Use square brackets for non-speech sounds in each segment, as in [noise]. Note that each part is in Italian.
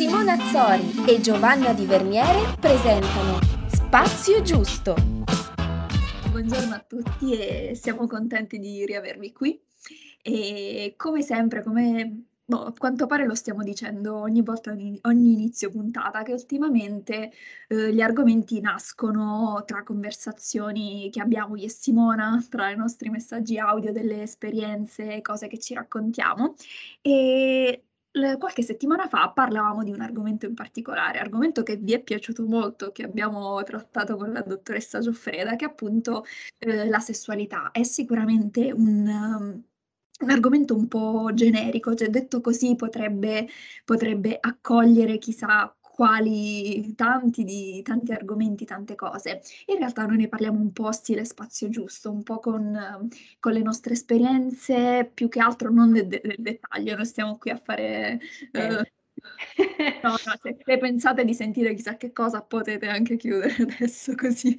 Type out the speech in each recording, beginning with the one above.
Simona Azzori e Giovanna Di Verniere presentano Spazio Giusto. Buongiorno a tutti e siamo contenti di riavervi qui. E come sempre, come boh, a quanto pare lo stiamo dicendo ogni volta, ogni inizio puntata, che ultimamente eh, gli argomenti nascono tra conversazioni che abbiamo io e Simona, tra i nostri messaggi audio, delle esperienze, cose che ci raccontiamo. E qualche settimana fa parlavamo di un argomento in particolare, argomento che vi è piaciuto molto, che abbiamo trattato con la dottoressa Gioffreda, che è appunto eh, la sessualità. È sicuramente un, um, un argomento un po' generico, cioè detto così potrebbe, potrebbe accogliere chissà quali tanti, di, tanti argomenti, tante cose. In realtà noi ne parliamo un po' stile spazio giusto, un po' con, con le nostre esperienze, più che altro non nel, nel dettaglio, non stiamo qui a fare... Uh, no, no, se, se pensate di sentire chissà che cosa potete anche chiudere [laughs] adesso così.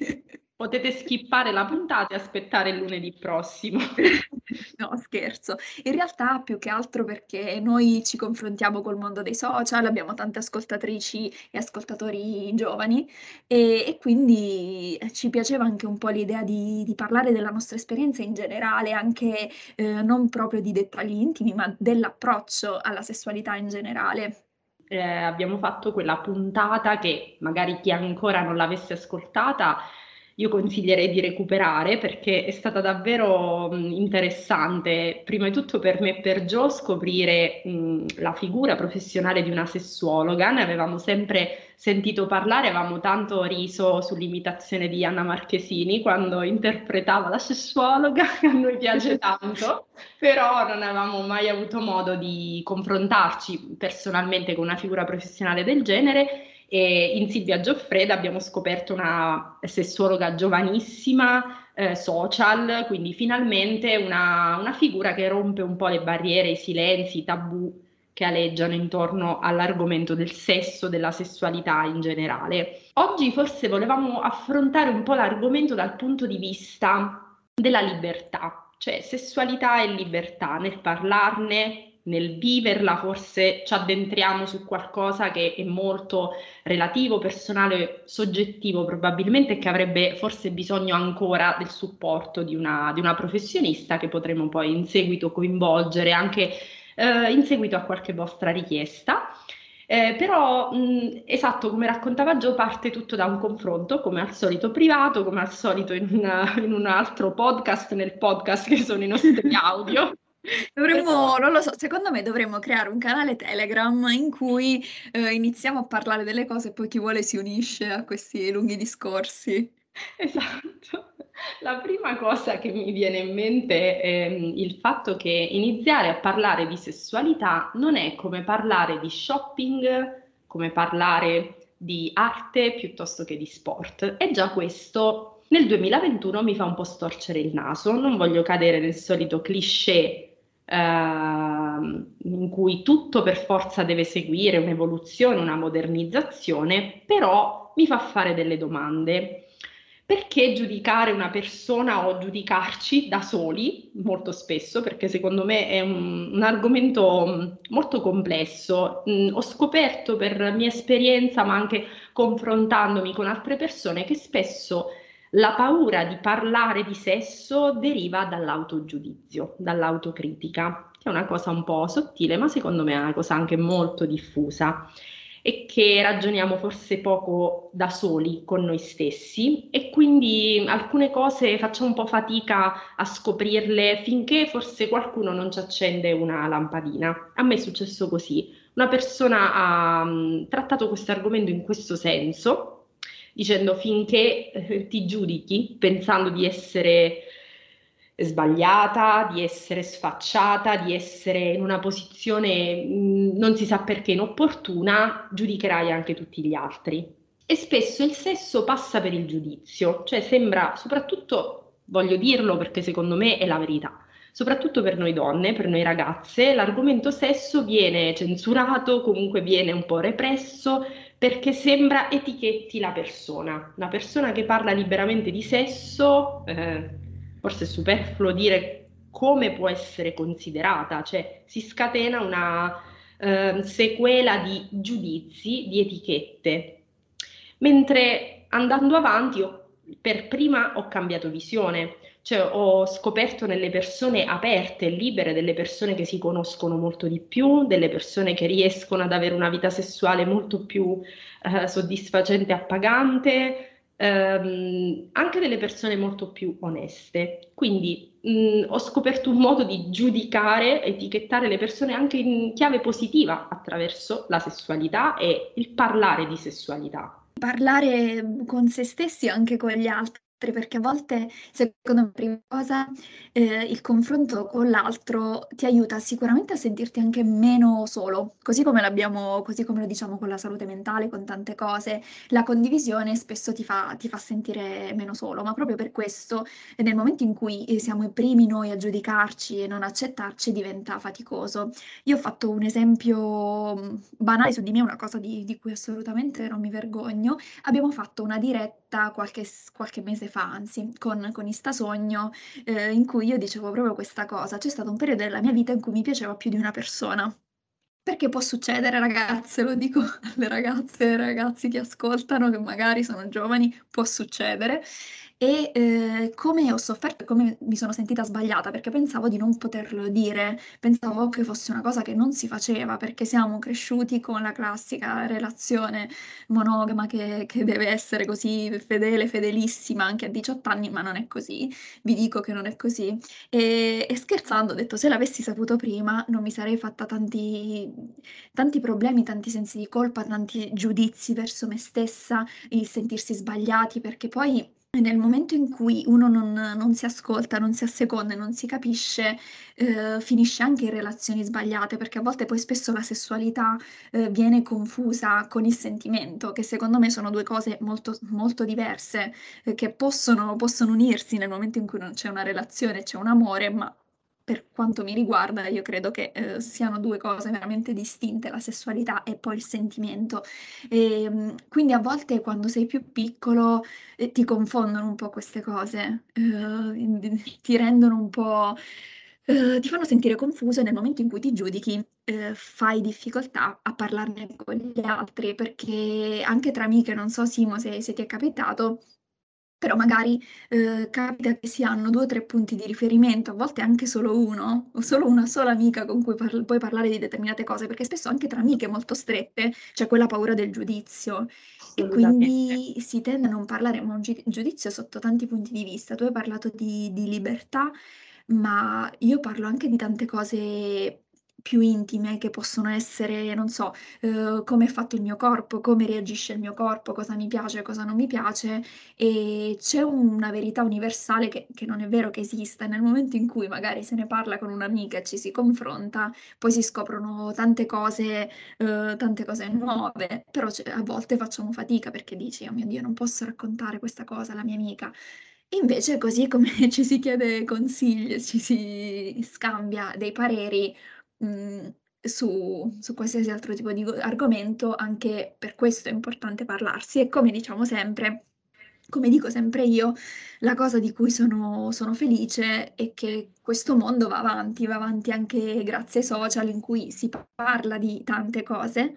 Potete skippare la puntata e aspettare il lunedì prossimo. [laughs] no, scherzo. In realtà più che altro perché noi ci confrontiamo col mondo dei social, abbiamo tante ascoltatrici e ascoltatori giovani e, e quindi eh, ci piaceva anche un po' l'idea di, di, parlare della nostra esperienza in generale, anche eh, non proprio di dettagli intimi, ma dell'approccio alla sessualità in generale. Eh, abbiamo fatto quella puntata che magari chi ancora non l'avesse ascoltata io consiglierei di recuperare perché è stata davvero interessante, prima di tutto per me e per Gio, scoprire mh, la figura professionale di una sessuologa. Ne avevamo sempre sentito parlare, avevamo tanto riso sull'imitazione di Anna Marchesini quando interpretava la sessuologa, [laughs] a noi piace tanto, però non avevamo mai avuto modo di confrontarci personalmente con una figura professionale del genere e in Silvia Gioffreda abbiamo scoperto una sessuologa giovanissima, eh, social, quindi finalmente una, una, figura che rompe un po' le barriere, i silenzi, i tabù che aleggiano intorno all'argomento del sesso, della sessualità in generale. Oggi forse volevamo affrontare un po' l'argomento dal punto di vista della libertà, cioè sessualità e libertà nel parlarne, nel viverla forse ci addentriamo su qualcosa che è molto relativo, personale, soggettivo probabilmente e che avrebbe forse bisogno ancora del supporto di una, di una professionista che potremo poi in seguito coinvolgere anche eh, in seguito a qualche vostra richiesta. Eh, però, mh, esatto, come raccontava Gio, parte tutto da un confronto, come al solito privato, come al solito in, una, in un altro podcast, nel podcast che sono i nostri [laughs] audio. Dovremmo, non lo so, secondo me dovremmo creare un canale Telegram in cui eh, iniziamo a parlare delle cose e poi chi vuole si unisce a questi lunghi discorsi. [laughs] Esatto. La prima cosa che mi viene in mente è mm, il fatto che iniziare a parlare di sessualità non è come parlare di shopping, come parlare di arte piuttosto che di sport. E già questo nel 2021 mi fa un po' storcere il naso. Non voglio cadere nel solito cliché Ehm, in cui tutto per forza deve seguire un'evoluzione, una modernizzazione, però mi fa fare delle domande. Perché giudicare una persona o giudicarci da soli, molto spesso, perché secondo me è un, un argomento molto complesso. Mm, ho scoperto per mia esperienza, ma anche confrontandomi con altre persone, che spesso la paura di parlare di sesso deriva dall'autogiudizio, dall'autocritica, che è una cosa un po' sottile, ma secondo me è una cosa anche molto diffusa e che ragioniamo forse poco da soli con noi stessi e quindi alcune cose facciamo un po' fatica a scoprirle finché forse qualcuno non ci accende una lampadina. A me è successo così. Una persona ha trattato questo argomento in questo senso dicendo finché eh, ti giudichi pensando di essere sbagliata, di essere sfacciata, di essere in una posizione mm, non si sa perché inopportuna, giudicherai anche tutti gli altri. E spesso il sesso passa per il giudizio, cioè sembra soprattutto, voglio dirlo perché secondo me è la verità, soprattutto per noi donne, per noi ragazze, l'argomento sesso viene censurato, comunque viene un po' represso, perché sembra etichetti la persona. Una persona che parla liberamente di sesso, eh, forse è superfluo dire come può essere considerata, cioè si scatena una, eh, sequela di giudizi, di etichette. Mentre andando avanti ho, per prima ho cambiato visione, cioè ho scoperto nelle persone aperte e libere, delle persone che si conoscono molto di più, delle persone che riescono ad avere una vita sessuale molto più eh, soddisfacente e appagante, ehm, anche delle persone molto più oneste. Quindi mh, ho scoperto un modo di giudicare, etichettare le persone anche in chiave positiva attraverso la sessualità e il parlare di sessualità. Parlare con se stessi e anche con gli altri perché a volte, secondo me, prima cosa, eh, il confronto con l'altro ti aiuta sicuramente a sentirti anche meno solo, così come così come lo diciamo con la salute mentale, con tante cose, la condivisione spesso ti fa, ti fa sentire meno solo, ma proprio per questo, nel momento in cui eh, siamo i primi noi a giudicarci e non accettarci, diventa faticoso. Io ho fatto un esempio mm, banale su di me, una cosa di, di cui assolutamente non mi vergogno. Abbiamo fatto una diretta qualche, qualche mese fa, anzi, con, con Istasogno, eh, in cui io dicevo proprio questa cosa. C'è stato un periodo della mia vita in cui mi piaceva più di una persona. Perché può succedere, ragazze, lo dico alle ragazze e ai ragazzi che ascoltano, che magari sono giovani, può succedere e eh, come ho sofferto e come mi sono sentita sbagliata perché pensavo di non poterlo dire, pensavo che fosse una cosa che non si faceva perché siamo cresciuti con la classica relazione monogama che, che deve essere così fedele, fedelissima anche a 18 anni, ma non è così, vi dico che non è così. E, e scherzando ho detto se l'avessi saputo prima non mi sarei fatta tanti, tanti problemi, tanti sensi di colpa, tanti giudizi verso me stessa, il sentirsi sbagliati perché poi nel momento in cui uno non non si ascolta, non si asseconda e non si capisce, uhm, finisce anche in relazioni sbagliate, perché a volte poi spesso la sessualità, uhm, viene confusa con il sentimento, che secondo me sono 2 cose molto molto diverse, uhm, che possono possono unirsi nel momento in cui non c'è una relazione, c'è un amore, ma per quanto mi riguarda, io credo che, ehm, siano 2 cose veramente distinte, la sessualità e poi il sentimento. Ehm, quindi a volte quando sei più piccolo, ehm, ti confondono un po' queste cose, uhm, ti rendono un po' uhm, ti fanno sentire confuso e nel momento in cui ti giudichi, uhm, fai difficoltà a parlarne con gli altri, perché anche tra amiche, non so Simo se se ti è capitato però magari, uhm, capita che si hanno 2 o 3 punti di riferimento, a volte anche solo 1, o solo una sola amica con cui parl puoi parlare di determinate cose, perché spesso anche tra amiche molto strette c'è quella paura del giudizio e quindi si tende a non parlare, ma un gi giudizio sotto tanti punti di vista. Tu hai parlato di di libertà, ma io parlo anche di tante cose più intime che possono essere, non so, uhm, come è fatto il mio corpo, come reagisce il mio corpo, cosa mi piace, cosa non mi piace, e c'è una verità universale che che non è vero che esista. Nel momento in cui magari se ne parla con un'amica e ci si confronta, poi si scoprono tante cose uhm, tante cose nuove, però a volte facciamo fatica perché dici: "Oh mio Dio, non posso raccontare questa cosa alla mia amica". Invece così come [laughs] ci si chiede consigli ci si scambia dei pareri, Mhmm, su su qualsiasi altro tipo di go argomento, anche per questo è importante parlarsi. E come diciamo sempre come dico sempre io, la cosa di cui sono sono felice è che questo mondo va avanti, va avanti anche grazie ai social in cui si parla di tante cose,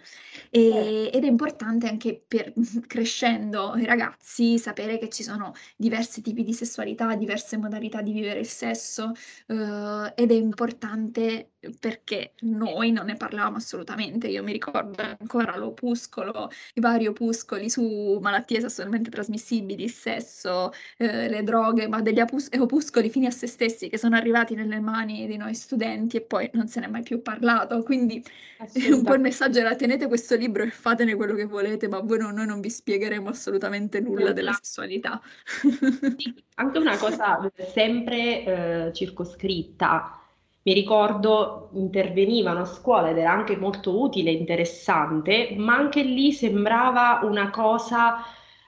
ehm, ed è importante anche per [laughs] crescendo i ragazzi sapere che ci sono diversi tipi di sessualità, diverse modalità di vivere il sesso, uhm, ed è importante perché noi non ne parlavamo assolutamente. Io mi ricordo ancora l'opuscolo, i vari opuscoli su malattie sessualmente trasmissibili, il sesso, ehm, le droghe, ma degli apus opuscoli fini a sé stessi che sono arrivati nelle mani di noi studenti e poi non se n'è mai più parlato. Quindi [laughs] un po' il messaggio era: tenete questo libro e fatene quello che volete, ma voi no noi non vi spiegheremo assolutamente nulla della sessualità. Sì, anche una cosa sempre, ehm, circoscritta. Mi ricordo intervenivano a scuola ed era anche molto utile e interessante, ma anche lì sembrava una cosa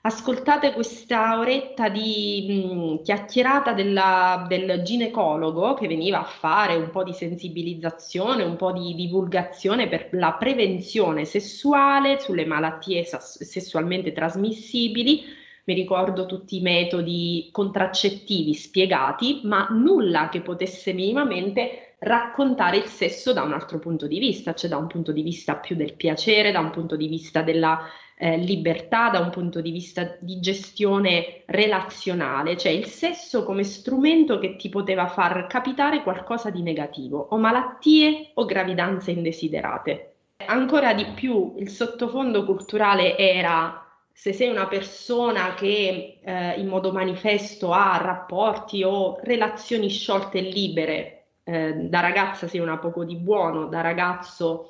Ascoltate questa oretta di mh, chiacchierata della- del ginecologo che veniva a fare un po' di sensibilizzazione, un po' di divulgazione per la prevenzione sessuale sulle malattie sessualmente trasmissibili. Mi ricordo tutti i metodi contraccettivi spiegati, ma nulla che potesse minimamente raccontare il sesso da un altro punto di vista, cioè da un punto di vista più del piacere, da un punto di vista della eh, libertà, da un punto di vista di gestione relazionale, cioè il sesso come strumento che ti poteva far capitare qualcosa di negativo, o malattie o gravidanze indesiderate. Ancora di più il sottofondo culturale era se sei una persona che eh, in modo manifesto ha rapporti o relazioni sciolte e libere, eh, da ragazza sei una poco di buono, da ragazzo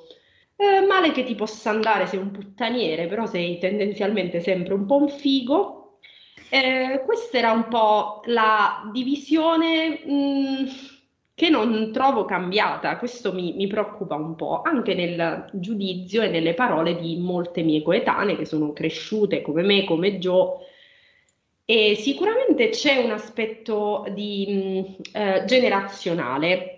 eh, male che ti possa andare, sei un puttaniere, però sei tendenzialmente sempre un po' un figo. Eh, questa era un po' la divisione mh, mm, che non trovo cambiata, questo mi, mi, preoccupa un po', anche nel giudizio e nelle parole di molte mie coetanee che sono cresciute come me, come Joe. E sicuramente c'è un aspetto di, mh, eh, generazionale.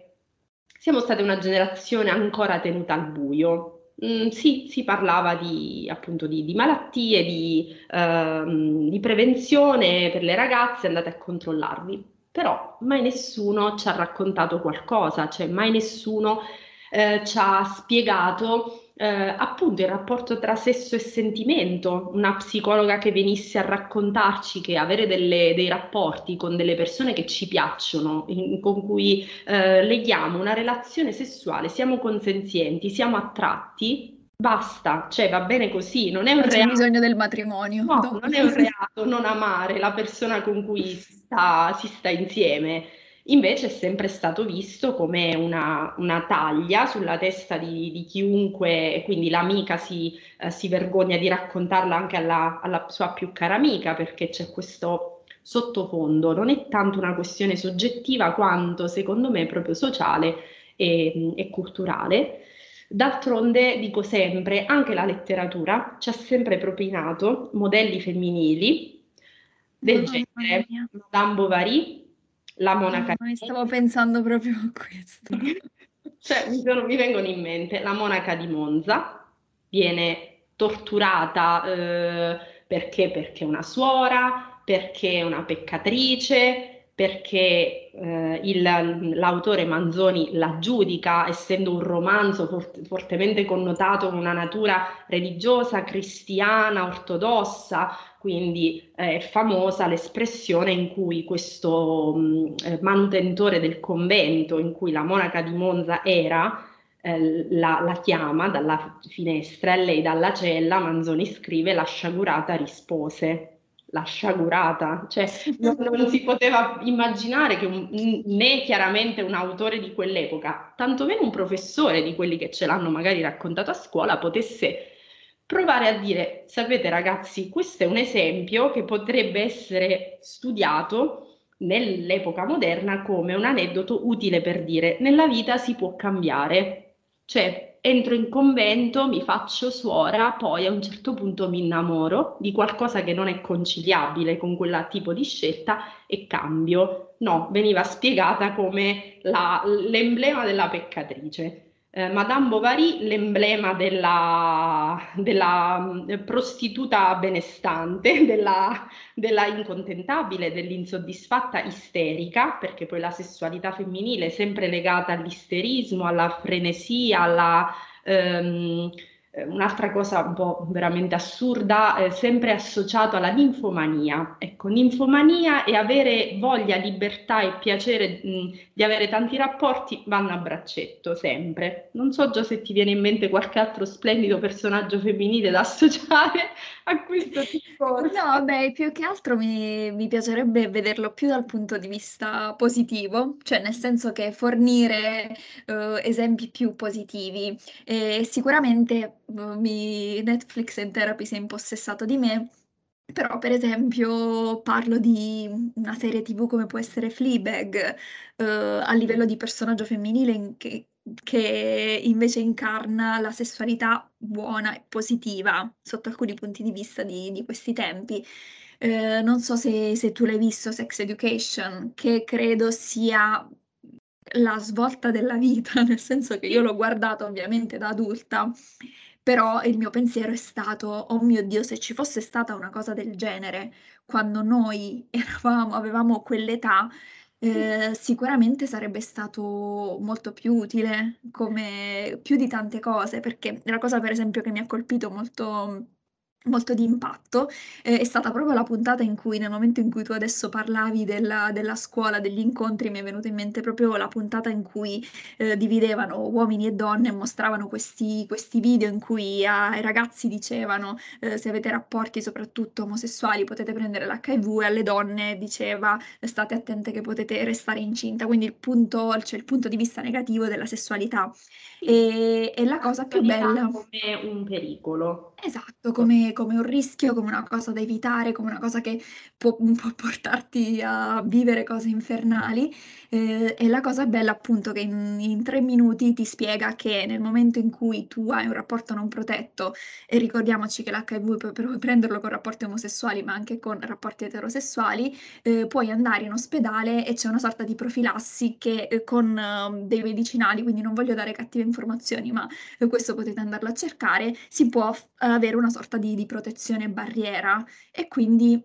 Siamo state una generazione ancora tenuta al buio. Mm, sì, si parlava di, appunto di, di malattie, di, ehm, di prevenzione per le ragazze, andate a controllarvi però mai nessuno ci ha raccontato qualcosa, cioè mai nessuno eh, ci ha spiegato eh, appunto il rapporto tra sesso e sentimento, una psicologa che venisse a raccontarci che avere delle, dei rapporti con delle persone che ci piacciono, in, con cui eh, leghiamo una relazione sessuale, siamo consenzienti, siamo attratti, Basta, cioè va bene così, non è un non reato. c'è bisogno del matrimonio. No, non è un reato non amare la persona con cui si sta, si sta insieme. Invece è sempre stato visto come una, una taglia sulla testa di, di chiunque, quindi l'amica si, eh, si, vergogna di raccontarla anche alla, alla sua più cara amica perché c'è questo sottofondo. Non è tanto una questione soggettiva quanto, secondo me, proprio sociale e, e culturale. D'altronde, dico sempre, anche la letteratura ci ha sempre propinato modelli femminili del oh, genere Madame Bovary, la monaca. Oh, stavo pensando proprio a questo. [laughs] cioè, mi, sono, mi, vengono in mente la monaca di Monza, viene torturata eh, perché? Perché è una suora, perché è una peccatrice, perché eh, il, l'autore Manzoni la giudica, essendo un romanzo fort- fortemente connotato con una natura religiosa, cristiana, ortodossa, quindi eh, è famosa l'espressione in cui questo mh, mm, eh, manutentore del convento, in cui la monaca di Monza era, eh, la, la, chiama dalla finestra e lei dalla cella, Manzoni scrive, la sciagurata rispose la sciagurata, cioè non, non, si poteva immaginare che un, né chiaramente un autore di quell'epoca, tantomeno un professore di quelli che ce l'hanno magari raccontato a scuola, potesse provare a dire, sapete ragazzi, questo è un esempio che potrebbe essere studiato nell'epoca moderna come un aneddoto utile per dire nella vita si può cambiare, cioè entro in convento, mi faccio suora, poi a un certo punto mi innamoro di qualcosa che non è conciliabile con quel tipo di scelta e cambio. No, veniva spiegata come la, l'emblema della peccatrice. Eh, Madame Bovary, l'emblema della, della eh, prostituta benestante, [laughs] della, della, incontentabile, dell'insoddisfatta isterica, perché poi la sessualità femminile è sempre legata all'isterismo, alla frenesia, alla... Ehm, eh, un'altra cosa un po' veramente assurda, eh, sempre associato alla ninfomania. Ecco, ninfomania e avere voglia, libertà e piacere mh, di avere tanti rapporti vanno a braccetto, sempre. Non so già se ti viene in mente qualche altro splendido personaggio femminile da associare a questo tipo. No, beh, più che altro mi, mi piacerebbe vederlo più dal punto di vista positivo, cioè nel senso che fornire uh, esempi più positivi. E sicuramente mi, Netflix in Therapy si è impossessato di me, però per esempio parlo di una serie TV come può essere Fleabag, eh, a livello di personaggio femminile che, che invece incarna la sessualità buona e positiva sotto alcuni punti di vista di, di questi tempi. Eh, non so se, se tu l'hai visto, Sex Education, che credo sia la svolta della vita, [laughs] nel senso che io l'ho guardato ovviamente da adulta però il mio pensiero è stato: "Oh mio Dio, se ci fosse stata una cosa del genere quando noi [laughs] eravamo avevamo quell'età, Ehm, sicuramente sarebbe stato molto più utile come più di tante cose, perché la cosa per esempio che mi ha colpito molto molto d'impatto, ehm, è stata proprio la puntata in cui nel momento in cui tu adesso parlavi della della scuola, degli incontri, mi è venuta in mente proprio la puntata in cui, ehm, dividevano uomini e donne e mostravano questi questi video in cui ai ragazzi dicevano, ehm: "Se avete rapporti soprattutto omosessuali potete prendere l'HIV" e alle donne diceva: "State attente che potete restare incinta". Quindi il punto cioè il punto di vista negativo della sessualità. E e la cosa più bella come un pericolo. Esatto, come come un rischio, come una cosa da evitare, come una cosa che può [laughs] può portarti a vivere cose infernali. Ehm, e la cosa bella appunto che in in 3 minuti ti spiega che nel momento in cui tu hai un rapporto non protetto, e ricordiamoci che l'HIV pu puoi prenderlo con rapporti omosessuali, ma anche con rapporti eterosessuali, ehm, puoi andare in ospedale e c'è una sorta di profilassi che, ehm, con dei medicinali, quindi non voglio dare cattive informazioni, ma questo potete andarlo a cercare, si può f avere una sorta di di protezione barriera. E quindi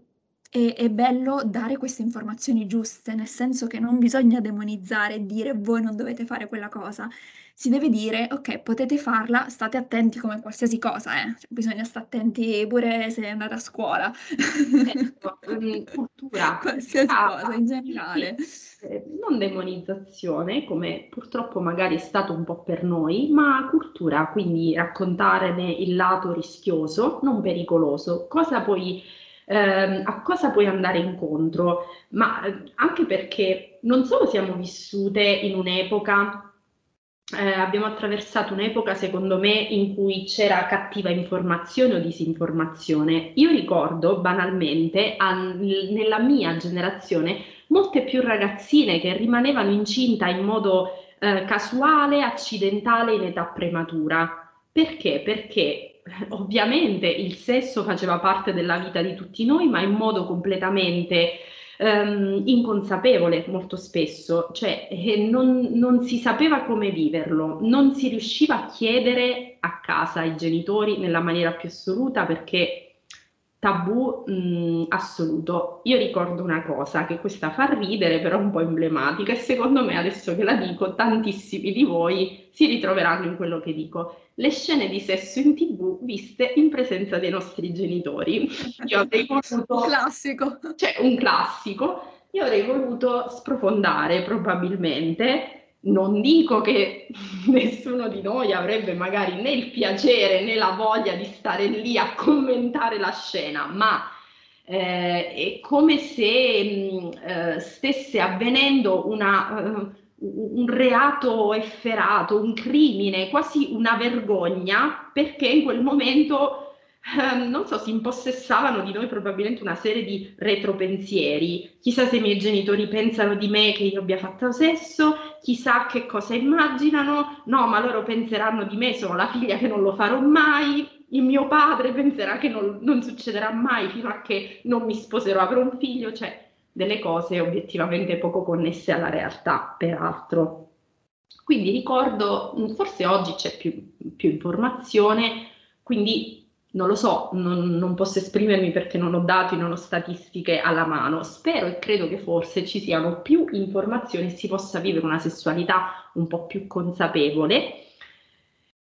è è bello dare queste informazioni giuste, nel senso che non bisogna demonizzare e dire: "Voi non dovete fare quella cosa". Si deve dire: "Okay, potete farla, state attenti come qualsiasi cosa, eh, cioè bisogna sta attenti pure se andate a scuola". Ecco, cultura. [laughs] Qualsiasi cosa in generale. Ehm, non demonizzazione, come purtroppo magari è stato un po' per noi, ma cultura, quindi raccontarne il lato rischioso, non pericoloso. Cosa puoi ehm, a cosa puoi andare incontro? Ma, anche perché non solo siamo vissute in un'epoca ehm, abbiamo attraversato un'epoca secondo me in cui c'era cattiva informazione o disinformazione. Io ricordo banalmente an nella mia generazione molte più ragazzine che rimanevano incinta in modo, ehm, casuale, accidentale in età prematura. Perché? Perché [laughs] ovviamente il sesso faceva parte della vita di tutti noi, ma in modo completamente, ehm, inconsapevole molto spesso, cioè, eh, non non si sapeva come viverlo, non si riusciva a chiedere a casa ai genitori nella maniera più assoluta perché tabù, mhmm, assoluto. Io ricordo una cosa, che questa fa ridere, però un po' emblematica e secondo me adesso che la dico tantissimi di voi si ritroveranno in quello che dico. Le scene di sesso in TV viste in presenza dei nostri genitori. Io avrei [laughs] voluto Un classico. cioè un classico. Io avrei voluto sprofondare probabilmente non dico che [laughs] nessuno di noi avrebbe magari né il piacere né la voglia di stare lì a commentare la scena, ma eh, è come se mh, eh, stesse avvenendo una, uh, un reato efferato, un crimine, quasi una vergogna, perché in quel momento Ehm, non so, si impossessavano di noi probabilmente una serie di retropensieri. Chissà se i miei genitori pensano di me che io abbia fatto sesso, chissà che cosa immaginano, no, ma loro penseranno di me, sono la figlia che non lo farò mai, il mio padre penserà che non, non succederà mai fino a che non mi sposerò, avrò un figlio, cioè delle cose obiettivamente poco connesse alla realtà, peraltro. Quindi ricordo, forse oggi c'è più, più informazione, quindi non lo so, non, non, posso esprimermi perché non ho dati, non ho statistiche alla mano. Spero e credo che forse ci siano più informazioni e si possa vivere una sessualità un po' più consapevole.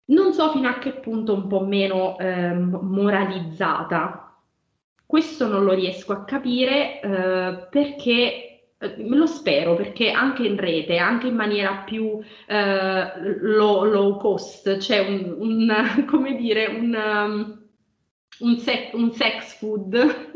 Non so fino a che punto un po' meno eh, moralizzata. Questo non lo riesco a capire eh, perché eh, lo spero perché anche in rete, anche in maniera più eh, low, low, cost, c'è un, un, [laughs] come dire, un, um, un, sec, un sex food,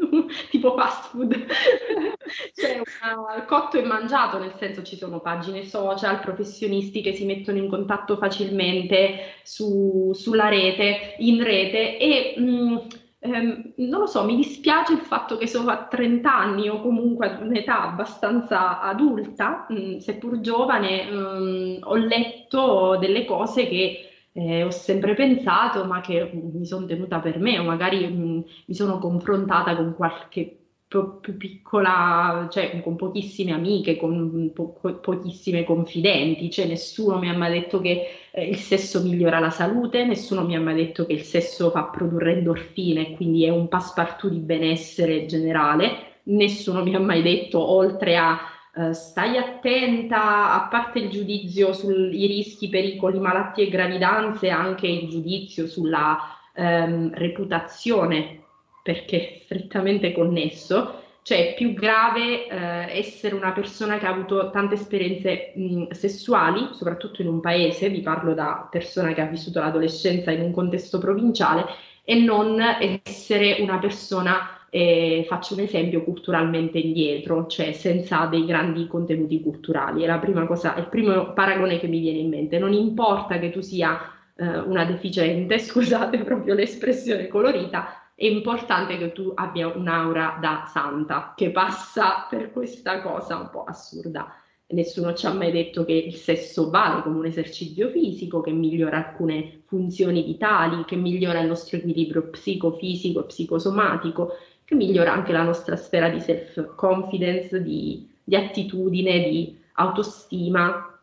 [laughs] tipo fast food, [laughs] cioè una, cotto e mangiato, nel senso ci sono pagine social, professionisti che si mettono in contatto facilmente su, sulla rete, in rete e mh, mm, ehm, non lo so, mi dispiace il fatto che sono a 30 anni o comunque ad un'età abbastanza adulta, mh, mm, seppur giovane, mh, mm, ho letto delle cose che eh, ho sempre pensato, ma che mi sono tenuta per me, o magari mh, mi sono confrontata con qualche po- più piccola, cioè con pochissime amiche, con po- pochissime confidenti, cioè nessuno mi ha mai detto che eh, il sesso migliora la salute, nessuno mi ha mai detto che il sesso fa produrre endorfine, quindi è un passepartout di benessere generale, nessuno mi ha mai detto oltre a Uh, stai attenta, a parte il giudizio sui rischi, pericoli, malattie e gravidanze, anche il giudizio sulla um, reputazione, perché è strettamente connesso. Cioè è più grave eh, essere una persona che ha avuto tante esperienze mh, sessuali, soprattutto in un paese, vi parlo da persona che ha vissuto l'adolescenza in un contesto provinciale, e non essere una persona, eh, faccio un esempio, culturalmente indietro, cioè senza dei grandi contenuti culturali. È la prima cosa, il primo paragone che mi viene in mente. Non importa che tu sia eh, una deficiente, [laughs] scusate proprio l'espressione colorita, è importante che tu abbia un'aura da santa che passa per questa cosa un po' assurda. Nessuno ci ha mai detto che il sesso vale come un esercizio fisico, che migliora alcune funzioni vitali, che migliora il nostro equilibrio psicofisico e psicosomatico, che migliora anche la nostra sfera di self-confidence, di, di attitudine, di autostima.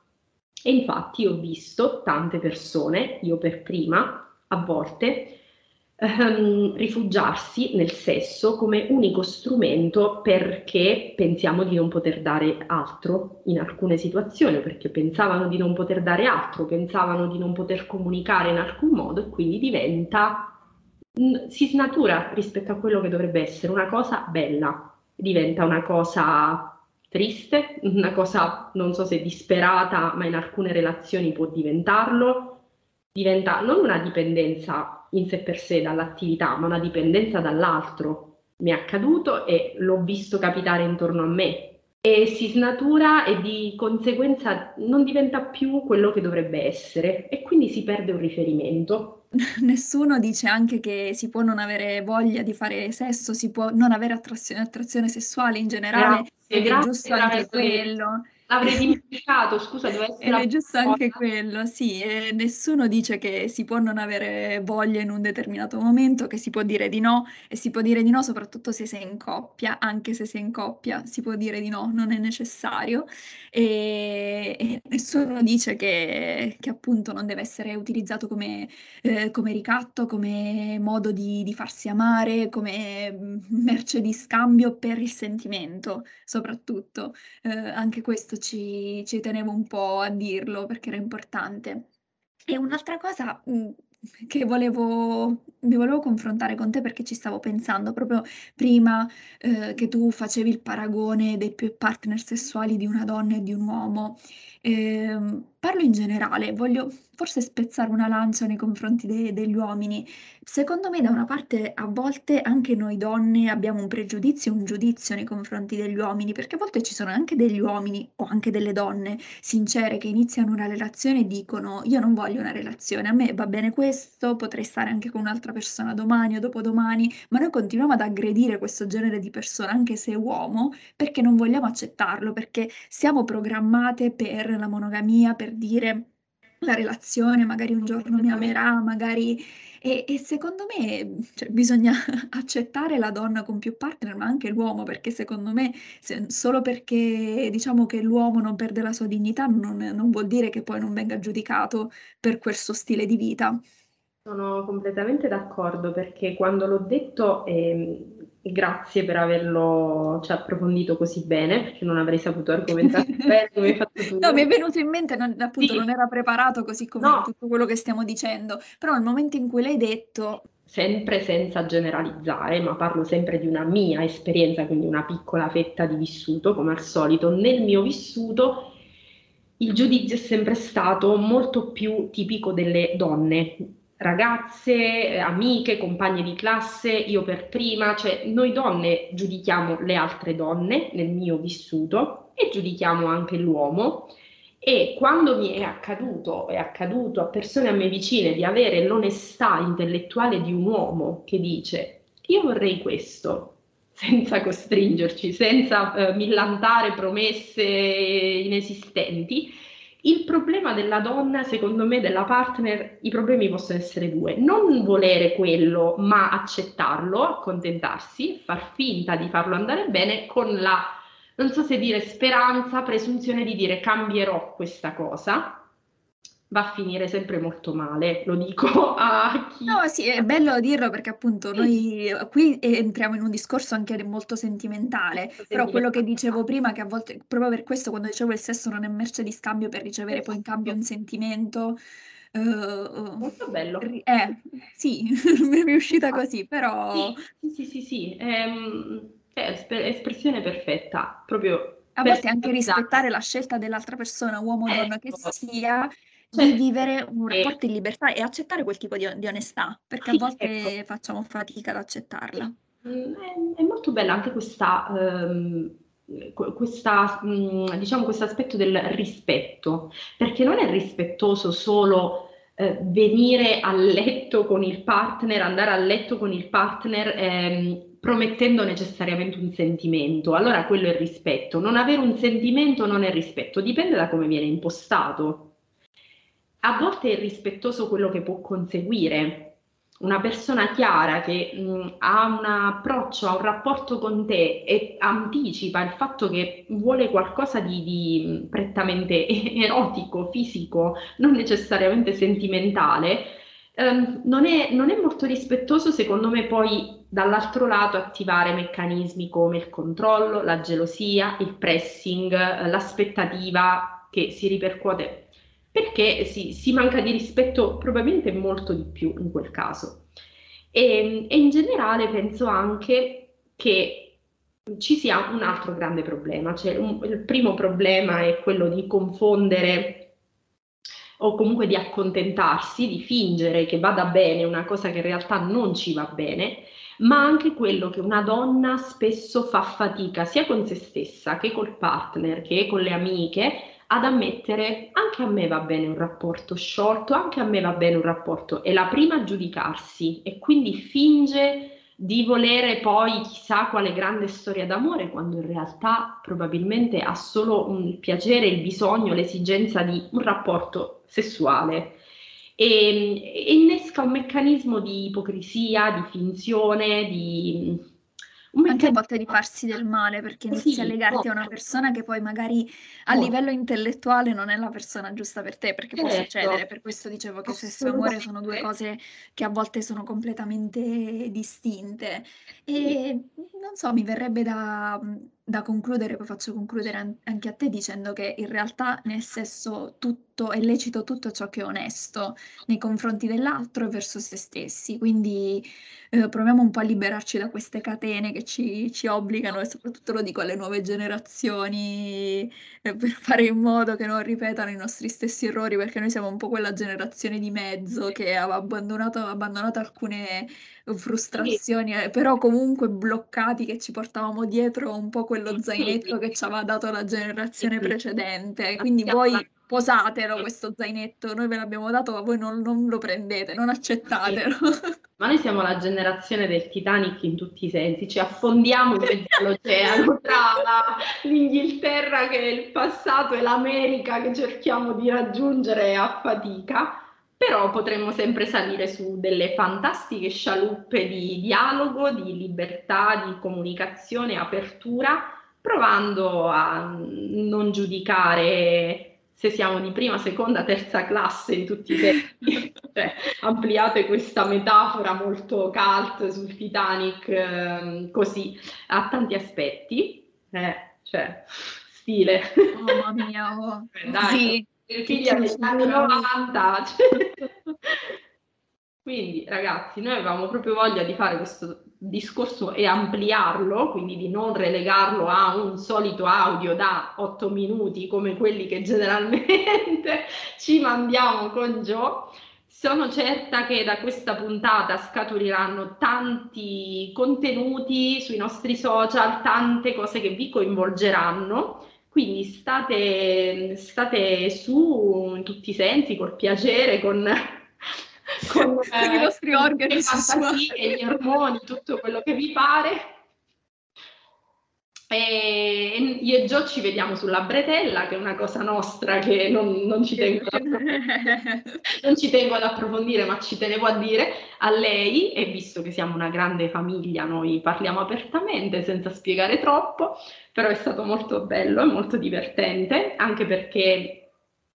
E infatti ho visto tante persone, io per prima, a volte, ehm, rifugiarsi nel sesso come unico strumento perché pensiamo di non poter dare altro in alcune situazioni, perché pensavano di non poter dare altro, pensavano di non poter comunicare in alcun modo e quindi diventa, si snatura rispetto a quello che dovrebbe essere una cosa bella, diventa una cosa triste, una cosa non so se disperata, ma in alcune relazioni può diventarlo, diventa non una dipendenza in sé per sé dall'attività, ma una dipendenza dall'altro. Mi è accaduto e l'ho visto capitare intorno a me e si snatura e di conseguenza non diventa più quello che dovrebbe essere e quindi si perde un riferimento. [laughs] Nessuno dice anche che si può non avere voglia di fare sesso, si può non avere attrazione, attrazione sessuale in generale, grazie, ed è giusto anche quello. L'avrei dimenticato, scusa, doveva essere... Ed è giusto anche quello, sì, e nessuno dice che si può non avere voglia in un determinato momento, che si può dire di no, e si può dire di no soprattutto se sei in coppia, anche se sei in coppia si può dire di no, non è necessario, e, e nessuno dice che, che, appunto non deve essere utilizzato come, eh, come ricatto, come modo di, di farsi amare, come mm, merce di scambio per il sentimento, soprattutto. Eh, anche questo ci, ci tenevo un po' a dirlo perché era importante. E un'altra cosa mh, che volevo, mi volevo confrontare con te perché ci stavo pensando proprio prima eh, che tu facevi il paragone dei partner sessuali di una donna e di un uomo. Eh, parlo in generale, voglio forse spezzare una lancia nei confronti de- degli uomini. Secondo me, da una parte, a volte anche noi donne abbiamo un pregiudizio, un giudizio nei confronti degli uomini, perché a volte ci sono anche degli uomini o anche delle donne sincere che iniziano una relazione e dicono: Io non voglio una relazione, a me va bene questo, potrei stare anche con un'altra persona domani o dopodomani, ma noi continuiamo ad aggredire questo genere di persona, anche se è uomo, perché non vogliamo accettarlo, perché siamo programmate per la monogamia, per dire la relazione, magari un giorno mi amerà, magari... E, e secondo me cioè, bisogna [laughs] accettare la donna con più partner, ma anche l'uomo, perché secondo me se, solo perché diciamo che l'uomo non perde la sua dignità non, non vuol dire che poi non venga giudicato per quel suo stile di vita. Sono completamente d'accordo perché quando l'ho detto eh, Grazie per averlo cioè, approfondito così bene, perché non avrei saputo argomentare [laughs] bene come hai fatto tu. No, mi è venuto in mente, non, appunto, sì. non era preparato così come no. tutto quello che stiamo dicendo, però nel momento in cui l'hai detto... Sempre senza generalizzare, ma parlo sempre di una mia esperienza, quindi una piccola fetta di vissuto, come al solito. Nel mio vissuto il giudizio è sempre stato molto più tipico delle donne, ragazze, amiche, compagne di classe, io per prima, cioè noi donne giudichiamo le altre donne nel mio vissuto e giudichiamo anche l'uomo. E quando mi è accaduto, è accaduto a persone a me vicine di avere l'onestà intellettuale di un uomo che dice io vorrei questo, [laughs] senza costringerci, senza eh, millantare promesse inesistenti, il problema della donna, secondo me, della partner, i problemi possono essere due. Non volere quello, ma accettarlo, accontentarsi, far finta di farlo andare bene con la, non so se dire speranza, presunzione di dire cambierò questa cosa, va a finire sempre molto male, lo dico [laughs] a chi... No, sì, è bello dirlo perché appunto noi qui entriamo in un discorso anche molto sentimentale, però quello che dicevo prima, che a volte, proprio per questo quando dicevo il sesso non è merce di scambio per ricevere poi in cambio un sentimento... Uh, molto bello. Eh, sì, [laughs] mi è riuscita così, però... Sì, sì, sì, sì, ehm, è, è espressione perfetta, proprio... A volte anche rispettare la scelta dell'altra persona, uomo o donna che ecco. sia, di certo. vivere un rapporto in libertà e accettare quel tipo di, di onestà, perché a volte ecco. facciamo fatica ad accettarla. Mm, è, è molto bella anche questa, um, questa um, diciamo, questo aspetto del rispetto, perché non è rispettoso solo eh, venire a letto con il partner, andare a letto con il partner ehm, promettendo necessariamente un sentimento. Allora quello è rispetto. Non avere un sentimento non è rispetto, dipende da come viene impostato a volte è rispettoso quello che può conseguire. Una persona chiara che mh, ha un approccio, ha un rapporto con te e anticipa il fatto che vuole qualcosa di, di prettamente [laughs] erotico, fisico, non necessariamente sentimentale, ehm, non, è, non è molto rispettoso secondo me poi dall'altro lato attivare meccanismi come il controllo, la gelosia, il pressing, l'aspettativa che si ripercuote perché si, si manca di rispetto probabilmente molto di più in quel caso. E, e in generale penso anche che ci sia un altro grande problema, cioè un, il primo problema è quello di confondere o comunque di accontentarsi, di fingere che vada bene una cosa che in realtà non ci va bene, ma anche quello che una donna spesso fa fatica sia con se stessa che col partner, che con le amiche, ad ammettere anche a me va bene un rapporto sciolto, anche a me va bene un rapporto, è la prima a giudicarsi e quindi finge di volere poi chissà quale grande storia d'amore quando in realtà probabilmente ha solo il piacere, il bisogno, l'esigenza di un rapporto sessuale. E, e innesca un meccanismo di ipocrisia, di finzione, di anche a volte di farsi del male perché inizi a legarti a una persona che poi magari a livello intellettuale non è la persona giusta per te, perché può Certo. succedere. Per questo dicevo che sesso e amore sono due cose che a volte sono completamente distinte. E non so, mi verrebbe da, da concludere, poi faccio concludere anche a te dicendo che in realtà nel sesso tutto è lecito tutto ciò che è onesto nei confronti dell'altro e verso se stessi. Quindi eh, proviamo un po' a liberarci da queste catene che ci, ci obbligano e soprattutto lo dico alle nuove generazioni eh, per [laughs] fare in modo che non ripetano i nostri stessi errori perché noi siamo un po' quella generazione di mezzo che aveva abbandonato, abbandonato alcune frustrazioni, eh, però comunque bloccati che ci portavamo dietro un po' quello zainetto che ci aveva dato la generazione precedente. Quindi voi posatelo questo zainetto, noi ve l'abbiamo dato, ma voi non, non lo prendete, non accettatelo. [laughs] Ma noi siamo la generazione del Titanic in tutti i sensi, ci affondiamo in mezzo all'oceano [laughs] tra la, l'Inghilterra che è il passato e l'America che cerchiamo di raggiungere a fatica, però potremmo sempre salire su delle fantastiche scialuppe di dialogo, di libertà, di comunicazione, apertura, provando a non giudicare se siamo di prima, seconda, terza classe in tutti i tempi, [laughs] cioè, ampliate questa metafora molto cult sul Titanic eh, così a tanti aspetti, eh, cioè stile. Oh mamma mia, oh. [laughs] Dai, sì. figlia degli anni 90. Cioè. [laughs] Quindi ragazzi, noi avevamo proprio voglia di fare questo discorso e ampliarlo, quindi di non relegarlo a un solito audio da 8 minuti come quelli che generalmente [laughs] ci mandiamo con Joe. Sono certa che da questa puntata scaturiranno tanti contenuti sui nostri social, tante cose che vi coinvolgeranno. Quindi state, state su in tutti i sensi, col piacere, con con, eh, i vostri organi e gli ormoni, tutto quello che vi pare. E io e Gio ci vediamo sulla bretella, che è una cosa nostra che non, non, ci tengo non, ci tengo ad approfondire, ma ci tenevo a dire a lei, e visto che siamo una grande famiglia, noi parliamo apertamente senza spiegare troppo, però è stato molto bello e molto divertente, anche perché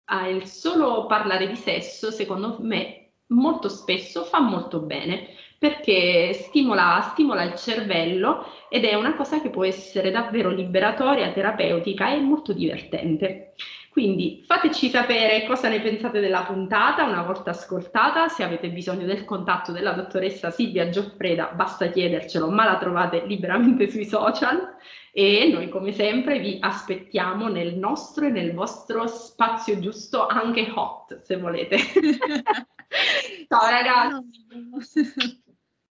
ah, il solo parlare di sesso, secondo me, molto spesso fa molto bene perché stimola, stimola, il cervello ed è una cosa che può essere davvero liberatoria, terapeutica e molto divertente. Quindi fateci sapere cosa ne pensate della puntata una volta ascoltata, se avete bisogno del contatto della dottoressa Silvia Gioffreda basta chiedercelo, ma la trovate liberamente sui social e noi come sempre vi aspettiamo nel nostro e nel vostro spazio giusto, anche hot se volete. [laughs] Ciao ragazzi!